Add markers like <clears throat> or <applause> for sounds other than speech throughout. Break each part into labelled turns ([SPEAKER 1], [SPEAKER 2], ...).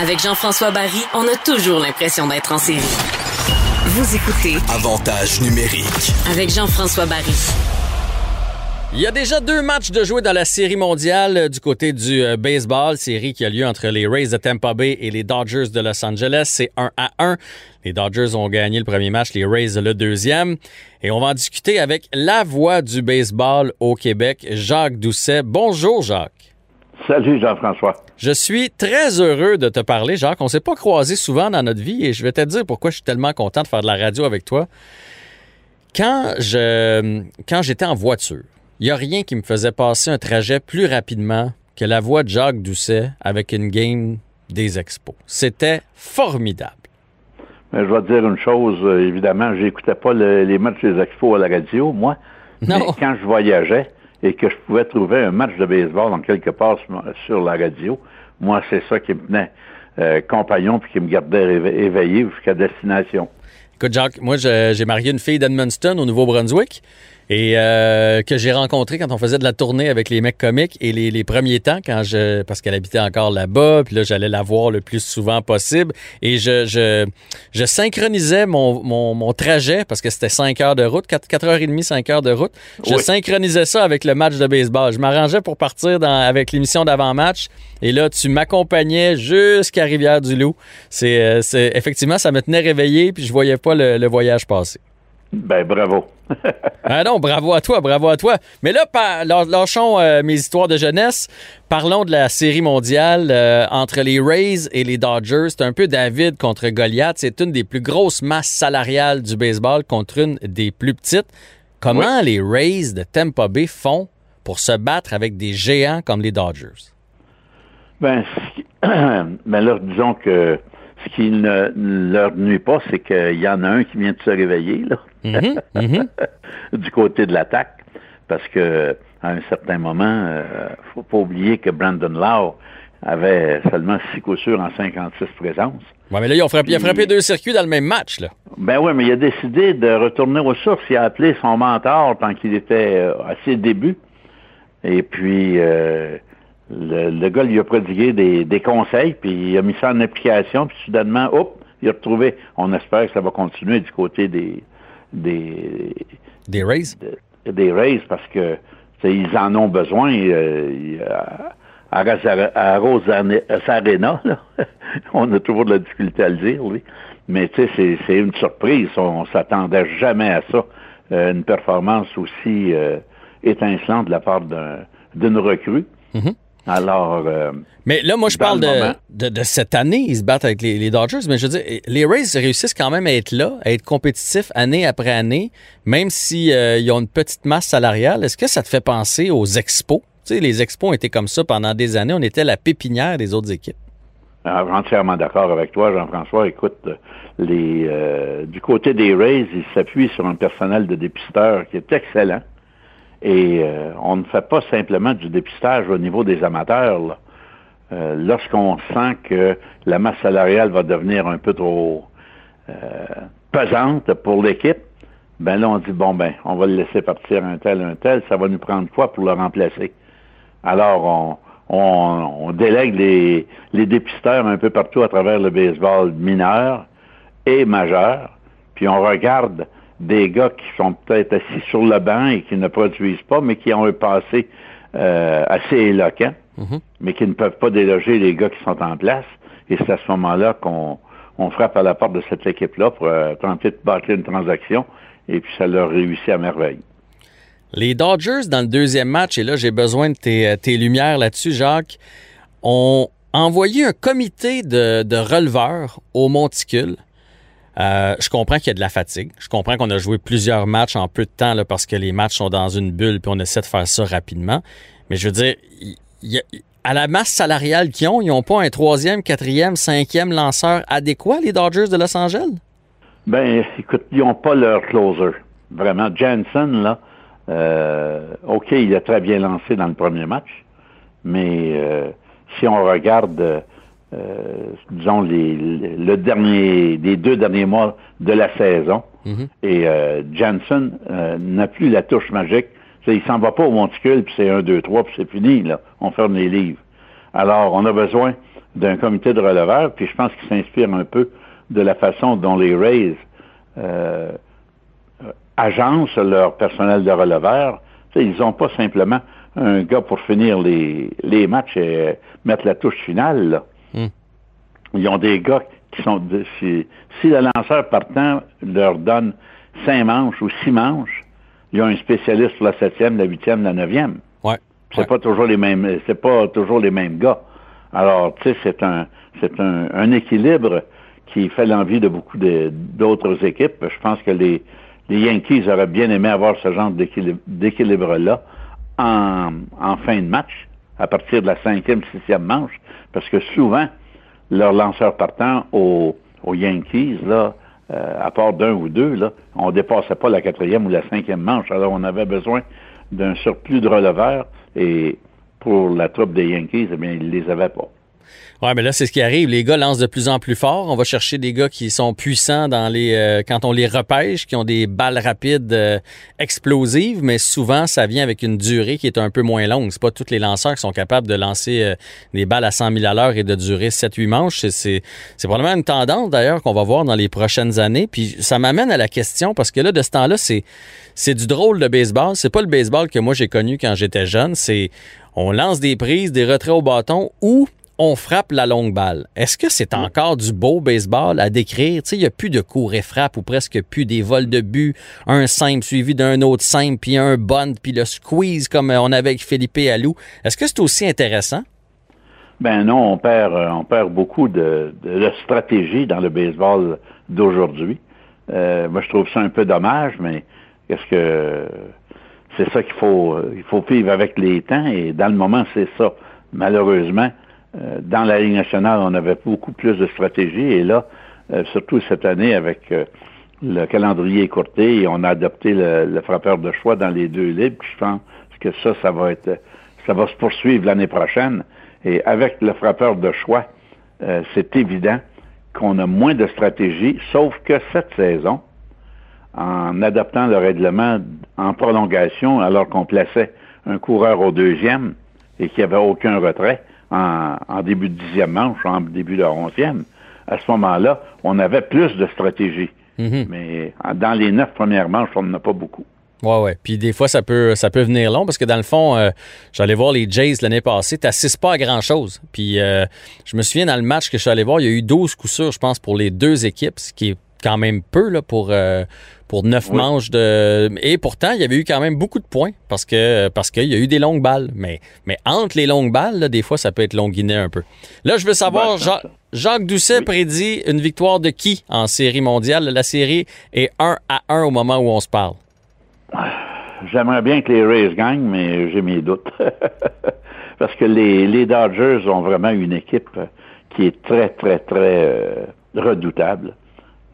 [SPEAKER 1] Avec Jean-François Barry, on a toujours l'impression d'être en série. Vous écoutez
[SPEAKER 2] Avantage numérique.
[SPEAKER 1] avec Jean-François Barry.
[SPEAKER 3] Il y a déjà deux matchs de jouer dans la série mondiale euh, du côté du euh, baseball, série qui a lieu entre les Rays de Tampa Bay et les Dodgers de Los Angeles. C'est 1 à 1. Les Dodgers ont gagné le premier match, les Rays le deuxième. Et on va en discuter avec la voix du baseball au Québec, Jacques Doucet. Bonjour Jacques.
[SPEAKER 4] Salut Jean-François.
[SPEAKER 3] Je suis très heureux de te parler, Jacques. On s'est pas croisés souvent dans notre vie et je vais te dire pourquoi je suis tellement content de faire de la radio avec toi. Quand je quand j'étais en voiture, il n'y a rien qui me faisait passer un trajet plus rapidement que la voix de Jacques Doucet avec une game des expos. C'était formidable.
[SPEAKER 4] Mais je vais te dire une chose, euh, évidemment, j'écoutais pas le- les matchs des expos à la radio, moi.
[SPEAKER 3] Non.
[SPEAKER 4] Mais quand je voyageais et que je pouvais trouver un match de baseball en quelque part sur, la radio, moi, c'est ça qui me tenait euh, compagnon puis qui me gardait éve- éveillé jusqu'à destination.
[SPEAKER 3] Écoute, Jacques, moi, j'ai marié une fille d'Edmundston au Nouveau-Brunswick et euh, que j'ai rencontrée quand on faisait de la tournée avec les mecs comiques et les, les premiers temps, quand je parce qu'elle habitait encore là-bas, puis là, j'allais la voir le plus souvent possible et je, je, je synchronisais mon, mon, mon trajet parce que c'était 5 heures de route, 4, 4h30, 5 heures de route. Je
[SPEAKER 4] Oui.
[SPEAKER 3] synchronisais ça avec le match de baseball. Je m'arrangeais pour partir dans, avec l'émission d'avant-match et là, tu m'accompagnais jusqu'à Rivière-du-Loup. C'est, euh, c'est, effectivement, ça me tenait réveillé puis je voyais pas le, le voyage passer.
[SPEAKER 4] Ben, bravo. <laughs>
[SPEAKER 3] Ah non, bravo à toi, bravo à toi. Mais là, par- lâchons euh, mes histoires de jeunesse. Parlons de la série mondiale euh, entre les Rays et les Dodgers. C'est un peu David contre Goliath. C'est une des plus grosses masses salariales du baseball contre une des plus petites. Comment les Rays de Tampa Bay font pour se battre avec des géants comme les Dodgers?
[SPEAKER 4] Ben, <clears throat> ben là, disons que ce qui ne ne leur nuit pas, c'est qu'il y en a un qui vient de se réveiller, là,
[SPEAKER 3] Mhm, mhm. <laughs>
[SPEAKER 4] du côté de l'attaque, parce que à un certain moment, euh, faut pas oublier que Brandon Lau avait seulement six coups sûrs en 56 présences.
[SPEAKER 3] Ouais, mais là, ils ont frappé, il a frappé deux circuits dans le même match. Là.
[SPEAKER 4] Ben oui, mais il a décidé de retourner aux sources. Il a appelé son mentor tant qu'il était euh, à ses débuts. Et puis, euh, le, le gars lui a prodigué des, des conseils, puis il a mis ça en application, puis soudainement, hop, il a retrouvé. On espère que ça va continuer du côté des des,
[SPEAKER 3] Des Rays?
[SPEAKER 4] des Rays parce que ils en ont besoin. euh, à, à, Rosane- Arena, là, <laughs> on a toujours de la difficulté à le dire, oui. Mais tu sais, c'est- une surprise. On, s'attendait jamais à ça. Euh, une performance aussi euh, étincelante de la part d'un- d'une recrue.
[SPEAKER 3] Mhm.
[SPEAKER 4] Alors, euh,
[SPEAKER 3] Mais là, moi, je parle
[SPEAKER 4] le
[SPEAKER 3] de, de, de cette année. Ils se battent avec les, les Dodgers. Mais je veux dire, les Rays réussissent quand même à être là, à être compétitifs année après année, même s'ils ont une petite masse salariale. Est-ce que ça te fait penser aux expos? Tu sais, les expos ont été comme ça pendant des années. On était la pépinière des autres équipes.
[SPEAKER 4] Ah, entièrement d'accord avec toi, Jean-François. Écoute, euh, les, euh, du côté des Rays, ils s'appuient sur un personnel de dépisteurs qui est excellent. Et euh, on ne fait pas simplement du dépistage au niveau des amateurs. Euh, Lorsqu'on sent que la masse salariale va devenir un peu trop euh, pesante pour l'équipe, ben là, on dit, bon, ben, on va le laisser partir un tel, un tel, ça va nous prendre quoi pour le remplacer? Alors, on, on, on délègue les, les dépisteurs un peu partout à travers le baseball mineur et majeur, puis on regarde des gars qui sont peut-être assis sur le banc et qui ne produisent pas, mais qui ont un passé euh, assez éloquent, mais qui ne peuvent pas déloger les gars qui sont en place. Et c'est à ce moment-là qu'on on frappe à la porte de cette équipe-là pour euh, tenter de bâtir une transaction, et puis ça leur réussit à merveille.
[SPEAKER 3] Les Dodgers, dans le deuxième match, et là, j'ai besoin de tes, tes lumières là-dessus, Jacques, ont envoyé un comité de, de releveurs au monticule. Euh, je comprends qu'il y a de la fatigue. Je comprends qu'on a joué plusieurs matchs en peu de temps là, parce que les matchs sont dans une bulle puis on essaie de faire ça rapidement. Mais je veux dire, y a- à la masse salariale qu'ils ont, ils n'ont pas un troisième, quatrième, cinquième lanceur adéquat, les Dodgers de Los Angeles?
[SPEAKER 4] Ben, écoute, ils n'ont pas leur closer. Vraiment. Jansen, là, euh, OK, il a très bien lancé dans le premier match, mais euh, si on regarde, euh, disons, les, le dernier, les deux derniers mois de la saison, et Jansen n'a plus la touche magique. Il s'en va pas au monticule, puis c'est un, deux, trois, puis c'est fini, là. On ferme les livres. Alors, on a besoin d'un comité de releveurs, puis je pense qu'il s'inspire un peu de la façon dont les Rays euh, agencent leur personnel de releveurs. ils n'ont pas simplement un gars pour finir les, les matchs et mettre la touche finale. Ils ont des gars qui sont... si, si le lanceur partant leur donne cinq manches ou six manches, ils ont un spécialiste pour la septième, la huitième, la neuvième.
[SPEAKER 3] Ouais.
[SPEAKER 4] C'est pas toujours les mêmes, c'est pas toujours les mêmes gars. Alors, tu sais, c'est un, c'est un, un, équilibre qui fait l'envie de beaucoup d'autres équipes. Je pense que les, les Yankees auraient bien aimé avoir ce genre d'équilibre-là en, en fin de match, à partir de la cinquième, sixième manche, parce que souvent, leurs lanceurs partant aux, Yankees, euh, à part d'un ou deux, là, on dépassait pas la quatrième ou la cinquième manche. Alors, on avait besoin d'un surplus de releveurs et pour la troupe des Yankees, eh bien, ils les avaient pas.
[SPEAKER 3] Ouais, mais là, c'est ce qui arrive. Les gars lancent de plus en plus fort. On va chercher des gars qui sont puissants dans les euh, quand on les repêche, qui ont des balles rapides euh, explosives, mais souvent, ça vient avec une durée qui est un peu moins longue. C'est pas tous les lanceurs qui sont capables de lancer euh, des balles à 100 000 à l'heure et de durer 7-8 manches. C'est, probablement une tendance, d'ailleurs, qu'on va voir dans les prochaines années. Puis ça m'amène à la question, parce que là, de ce temps-là, c'est, c'est du drôle de baseball. C'est pas le baseball que moi j'ai connu quand j'étais jeune. C'est on lance des prises, des retraits au bâton ou on frappe la longue balle. Est-ce que c'est encore du beau baseball à décrire? Tu sais, il n'y a plus de cours et frappe ou presque plus des vols de but, un simple suivi d'un autre simple, puis un bunt, puis le squeeze comme on avait avec Philippe Allou. Est-ce que c'est aussi intéressant?
[SPEAKER 4] Ben non, on perd, euh, on perd beaucoup de, stratégie dans le baseball d'aujourd'hui. Euh, moi, je trouve ça un peu dommage, mais qu'est-ce que c'est ça qu'il faut, il faut vivre avec les temps? Et dans le moment, c'est ça. Malheureusement, euh, dans la Ligue nationale, on avait beaucoup plus de stratégie et là, euh, surtout cette année avec euh, le calendrier écourté, on a adopté le, frappeur de choix dans les deux libres. Je pense que ça, ça va être, ça va se poursuivre l'année prochaine. Et avec le frappeur de choix, c'est évident qu'on a moins de stratégie, sauf que cette saison, en adoptant le règlement en prolongation, alors qu'on plaçait un coureur au deuxième et qu'il n'y avait aucun retrait, en, début de dixième manche, en début de onzième, à ce moment-là, on avait plus de stratégie. Mhm. Mais dans les neuf premières manches, on n'en a pas beaucoup.
[SPEAKER 3] Ouais, ouais. Puis des fois, ça peut, ça peut venir long parce que dans le fond, euh, j'allais voir les Jays l'année passée, t'assistes pas à grand chose. Puis euh, je me souviens dans le match que je suis allé voir, il y a eu 12 coups sûrs, je pense, pour les deux équipes, ce qui est quand même peu là, pour, euh, pour neuf manches de. Et pourtant, il y avait eu quand même beaucoup de points parce que parce qu'il y a eu des longues balles. Mais, mais entre les longues balles, des fois, ça peut être longuiné un peu. Là, je veux savoir, Jacques Doucet prédit une victoire de qui en série mondiale? La série est 1 à 1 au moment où on se parle.
[SPEAKER 4] J'aimerais bien que les Rays gagnent, mais j'ai mes doutes. <laughs> parce que les, les Dodgers ont vraiment une équipe qui est très, très, très euh, redoutable.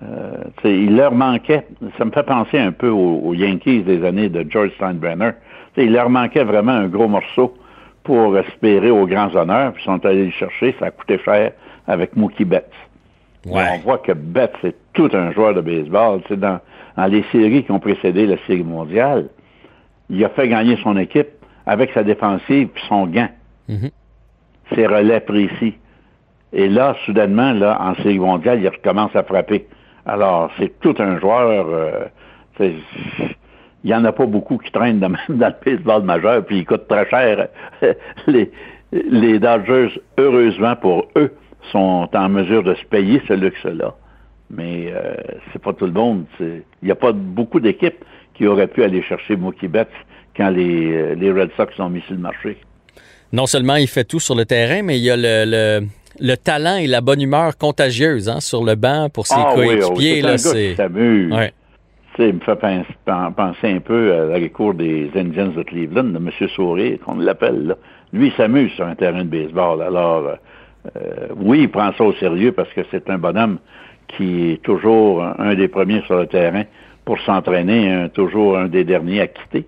[SPEAKER 4] Euh, il leur manquait, ça me fait penser un peu aux, Yankees des années de George Steinbrenner. il leur manquait vraiment un gros morceau pour espérer aux grands honneurs, puis ils sont allés le chercher, ça a coûté cher avec Mookie Betts. On voit que Betts c'est tout un joueur de baseball. Dans, dans les séries qui ont précédé la série mondiale, il a fait gagner son équipe avec sa défensive puis son gant. Mm-hmm. Ses relais précis. Et là, soudainement, là, en série mondiale, il recommence à frapper. Alors, c'est tout un joueur. Euh, il n'y en a pas beaucoup qui traînent dans, dans le baseball majeur, puis ils coûtent très cher. <laughs> les, les Dodgers, heureusement pour eux, sont en mesure de se payer ce luxe-là. Mais euh, c'est pas tout le monde. Il n'y a pas beaucoup d'équipes qui auraient pu aller chercher Mookie Betts quand les, euh, Red Sox ont mis sur le marché.
[SPEAKER 3] Non seulement il fait tout sur le terrain, mais il y a le le talent et la bonne humeur contagieuse hein, sur le banc pour ses
[SPEAKER 4] ah,
[SPEAKER 3] coéquipiers.
[SPEAKER 4] Oui, c'est un gars Il me fait penser un peu à la cours des Indians de Cleveland, de M. Sourire, qu'on l'appelle, lui, il s'amuse sur un terrain de baseball. Alors, euh, oui, il prend ça au sérieux parce que c'est un bonhomme qui est toujours un des premiers sur le terrain pour s'entraîner, toujours un des derniers à quitter.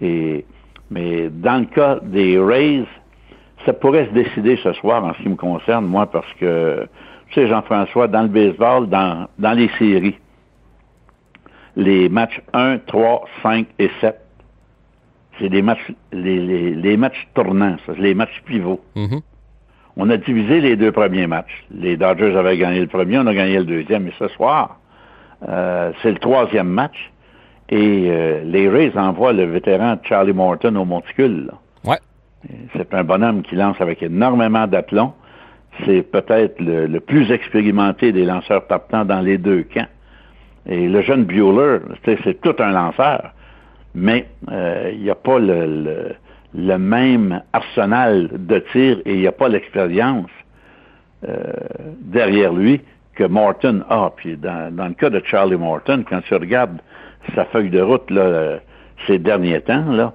[SPEAKER 4] Et, mais dans le cas des Rays, ça pourrait se décider ce soir en ce qui me concerne, moi, parce que, tu sais, Jean-François, dans le baseball, dans, dans les séries, les matchs 1, 3, 5 et 7, c'est des matchs, les, les, les matchs tournants, ça, les matchs pivots.
[SPEAKER 3] Mhm.
[SPEAKER 4] On a divisé les deux premiers matchs. Les Dodgers avaient gagné le premier, on a gagné le deuxième. Et ce soir, euh, c'est le troisième match. Et euh, les Rays envoient le vétéran Charlie Morton au monticule. Là. C'est un bonhomme qui lance avec énormément d'aplomb. C'est peut-être le, plus expérimenté des lanceurs partants dans les deux camps. Et le jeune Bueller, c'est tout un lanceur, mais euh, il n'y a pas le, même arsenal de tir et il n'y a pas l'expérience euh, derrière lui que Morton a. Puis dans, le cas de Charlie Morton, quand tu regardes sa feuille de route là, ces derniers temps, là,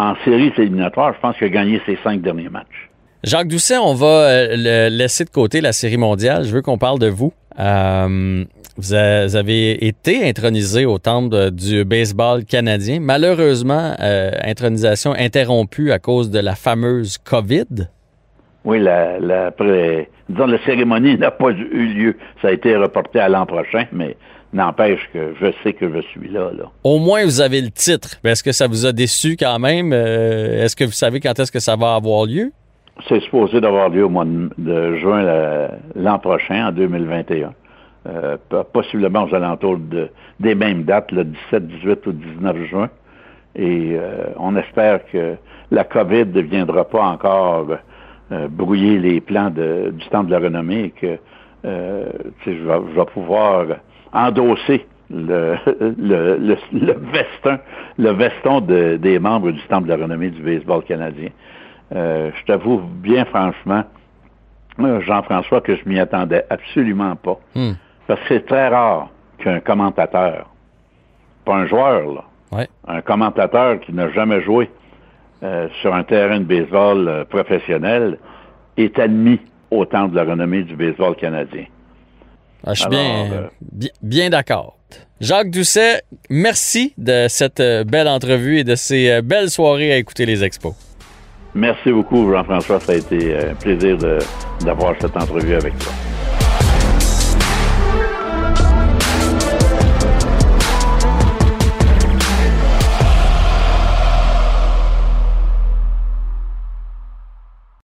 [SPEAKER 4] en série éliminatoire, je pense qu'il a gagné ses cinq derniers matchs.
[SPEAKER 3] Jacques Doucet, on va euh, laisser de côté la série mondiale. Je veux qu'on parle de vous. Euh, vous avez été intronisé au temple du baseball canadien. Malheureusement, euh, intronisation interrompue à cause de la fameuse COVID.
[SPEAKER 4] Oui, la, la, disons, la cérémonie n'a pas eu lieu. Ça a été reporté à l'an prochain, mais n'empêche que je sais que je suis là, là.
[SPEAKER 3] Au moins, vous avez le titre. Est-ce que ça vous a déçu quand même? Euh, est-ce que vous savez quand est-ce que ça va avoir lieu?
[SPEAKER 4] C'est supposé d'avoir lieu au mois de, de juin l'an prochain, en 2021. Euh, possiblement aux alentours de, des mêmes dates, le 17, 18 ou 19 juin. Et euh, on espère que la COVID ne viendra pas encore euh, brouiller les plans de, du temps de la renommée et que euh, je, vais, je vais pouvoir endosser le, le, le, le, veston, le veston de, des membres du Temple de la renommée du baseball canadien. Euh, je t'avoue bien franchement, Jean-François, que je m'y attendais absolument pas.
[SPEAKER 3] Hmm.
[SPEAKER 4] Parce que c'est très rare qu'un commentateur, pas un joueur, là,
[SPEAKER 3] ouais.
[SPEAKER 4] un commentateur qui n'a jamais joué euh, sur un terrain de baseball euh, professionnel, est admis au Temple de la renommée du baseball canadien.
[SPEAKER 3] Ah, je suis bien, euh, bien, bien d'accord. Jacques Doucet, merci de cette belle entrevue et de ces belles soirées à écouter les expos.
[SPEAKER 4] Merci beaucoup, Jean-François. Ça a été un plaisir d'avoir cette entrevue avec toi.